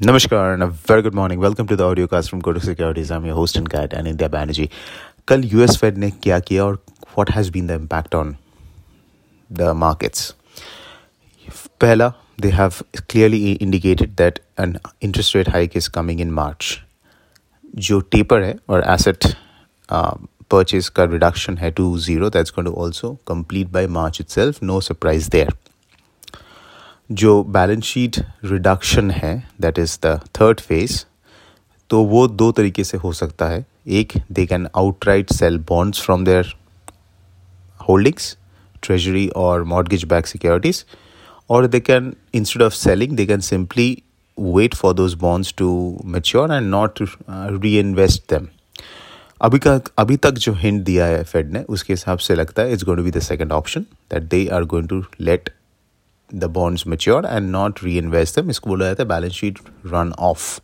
नमस्कार and a very good morning. Welcome to the audio cast from Kotak Securities. I'm your host and guide and India Banerjee. कल US Fed ने क्या किया और what has been the impact on the markets पहला they have clearly indicated that an interest rate hike is coming in March. जो taper है और asset purchase का रिडक्शन है to zero that's going to also complete by March itself no surprise there जो balance sheet reduction है that is the third phase तो वो दो तरीके से हो सकता है। एक they can outright sell bonds from their holdings treasury और मॉडगेज बैक सिक्योरिटीज और they can instead of selling they can simply wait for those bonds to mature and not reinvest them अभी का, अभी तक जो हिंट दिया है fade ने, उसके हिसाब से लगता है it's going to be the second option that they are going to let bonds mature and not reinvest them इसको बोला जाता है बैलेंस शीट रन ऑफ़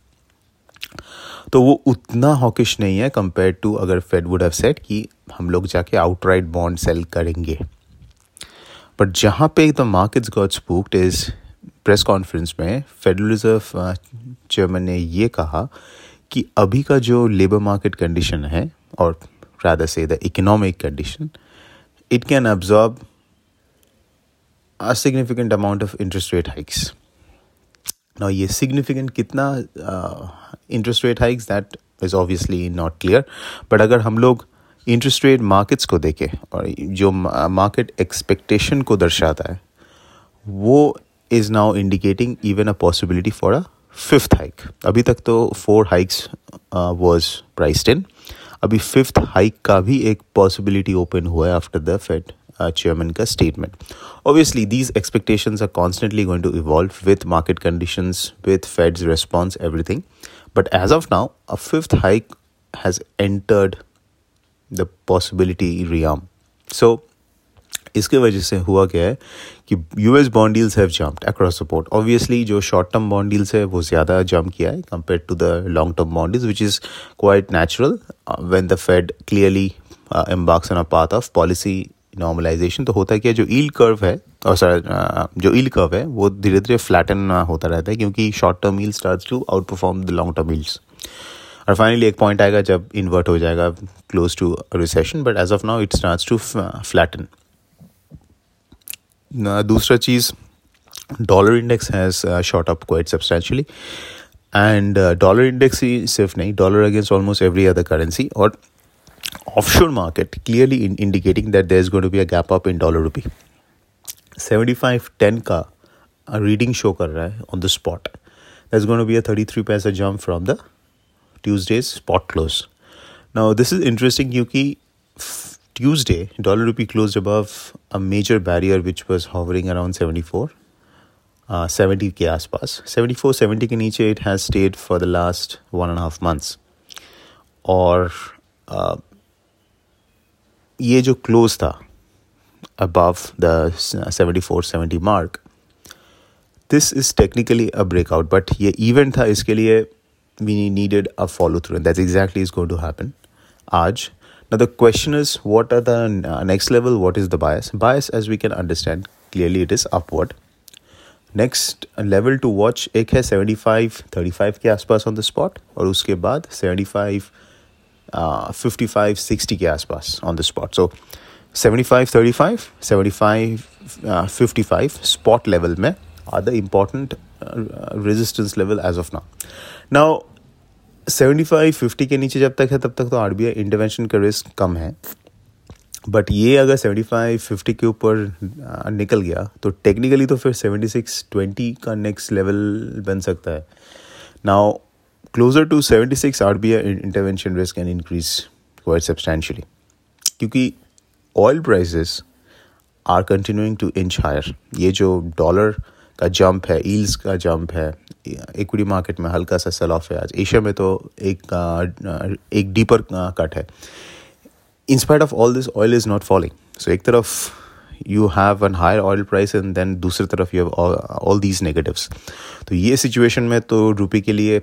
तो वो उतना हॉकिश नहीं है कंपेयर टू अगर फेड वुड हैव सेट कि हम लोग जाके आउटराइट बॉन्ड सेल करेंगे। बट जहाँ पे the markets got spooked is press conference में फेडरल रिज़र्व चेयरमैन ने ये कहा कि अभी का जो लेबर मार्केट कंडीशन है और रादर से the economic condition it can absorb a significant amount of interest rate hikes. Now, ये significant कितना uh, interest rate hikes that is not clear. But अगर हम लोग इंटरेस्ट रेट मार्केट्स को देखें और जो मार्केट एक्सपेक्टेशन को दर्शाता है वो is now indicating even a possibility for a fifth hike अभी तक तो four hikes was priced in अभी फिफ्थ हाइक का भी एक पॉसिबिलिटी ओपन हुआ है after the Fed uh, chairman ka statement. Obviously, these expectations are constantly going to evolve with market conditions, with Fed's response, everything. But as of now, a fifth hike has entered the possibility realm. So, इसके वजह से हुआ क्या है कि US bond deals have jumped across support obviously जो short term bond डील्स है वो ज़्यादा जंप किया है compare to the long term bond deals which is quite natural when the Fed clearly embarks on a path of policy normalisation तो होता है, जो ईल कर्व है, और सर जो ईल कर्व है, वो धीरे धीरे फ्लैटन होता रहता है, क्योंकि short term yield start to outperform the long term yields और फाइनली एक पॉइंट आएगा जब इन्वर्ट हो जाएगा close to recession but as of now it start to flatten दूसरा चीज़ dollar index has shot up quite substantially and dollar index ही सिर्फ़ नहीं dollar against almost every other currency और offshore market clearly in indicating that there's going to be a gap up in dollar rupee 7510 ka a reading show kar raha hai on the spot there's going to be a 33 paisa jump from the tuesday's spot close now this is interesting kyunki tuesday dollar rupee closed above a major barrier which was hovering around 74 uh, 70 के आसपास 74 70 के नीचे it has stayed for the last one and a half months और uh, ये जो close था above the seventy four seventy mark this is technically a breakout but ये event था इसके लिए we needed a follow through that exactly is going to happen आज। न the question is what are the next level what is the bias bias as we can understand clearly it is up upward next level to watch एक है seventy five thirty five के आसपास on the spot और उसके बाद seventy five fifty five sixty के आसपास on the spot so seventy five thirty five seventy five fifty five spot level में are the important resistance level as of now now seventy five fifty के नीचे जब तक है, तब तक तो आर बी आई इंटरवेंशन का रिस्क कम है. बट ये अगर सेवेंटी फाइव फिफ्टी के ऊपर निकल गया तो टेक्निकली तो फिर सेवेंटी सिक्स ट्वेंटी का नेक्स्ट लेवल बन सकता है. Now closer to 76 RBI intervention risk can increase quite substantially. क्योंकि oil prices are continuing to inch higher ये जो डॉलर का जंप है ईल्स का जंप है इक्विटी मार्केट में हल्का सा सेल ऑफ़ है आज। एशिया में तो एक एक डीपर कट है। In spite of all this oil is not falling so एक तरफ़ you have an higher oil price and then दूसरी तरफ़ you have all these negatives तो ये सिचुएशन में तो रुपये के लिए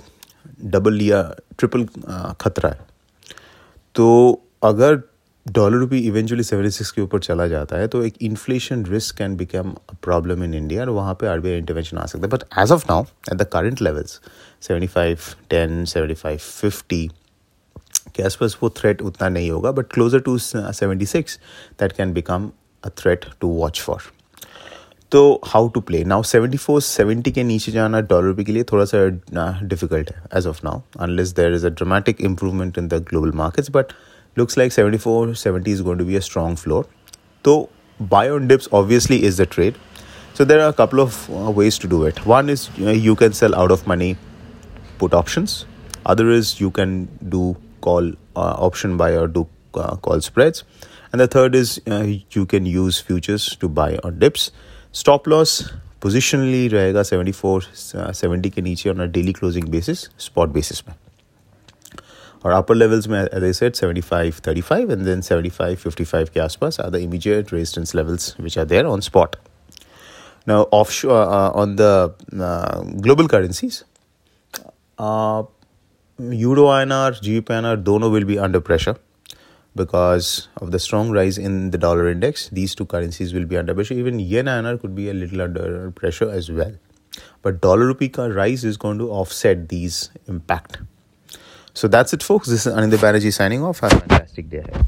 डबल या ट्रिपल खतरा है। तो अगर dollar rupee eventually seventy six के ऊपर चला जाता है तो एक inflation risk can become a problem in India और वहाँ पे आरबीआई इंटरवेंशन आ सकता है। But as of now at the current levels seventy five ten seventy five fifty के आसपास वो थ्रेट उतना नहीं होगा but closer to seventy six that can become a threat to watch for तो how to play now seventy four seventy के नीचे जाना डॉलर रुपये के लिए थोड़ा सा डिफिकल्ट uh, है as of now unless there is a dramatic improvement in the global markets but looks like 74 70 is going to be a strong floor so buy on dips obviously is the trade so there are a couple of uh, ways to do it one is you, know, you can sell out of money put options other is you can do call uh, option buy or do uh, call spreads and the third is uh, you can use futures to buy on dips Stop loss positionally रहेगा seventy four seventy के नीचे on daily closing basis spot basis में। और upper levels में set seventy five thirty five and then seventy five fifty five के आसपास are the immediate resistance levels which are there on spot now of on the global currencies euro I N R G P N R दोनों will be under pressure because of the strong rise in the dollar index these two currencies will be under pressure even yen INR could be a little under pressure as well but dollar rupee rise is going to offset these impact so that's it, folks. This is Anindya Banerjee signing off. Have a fantastic day ahead.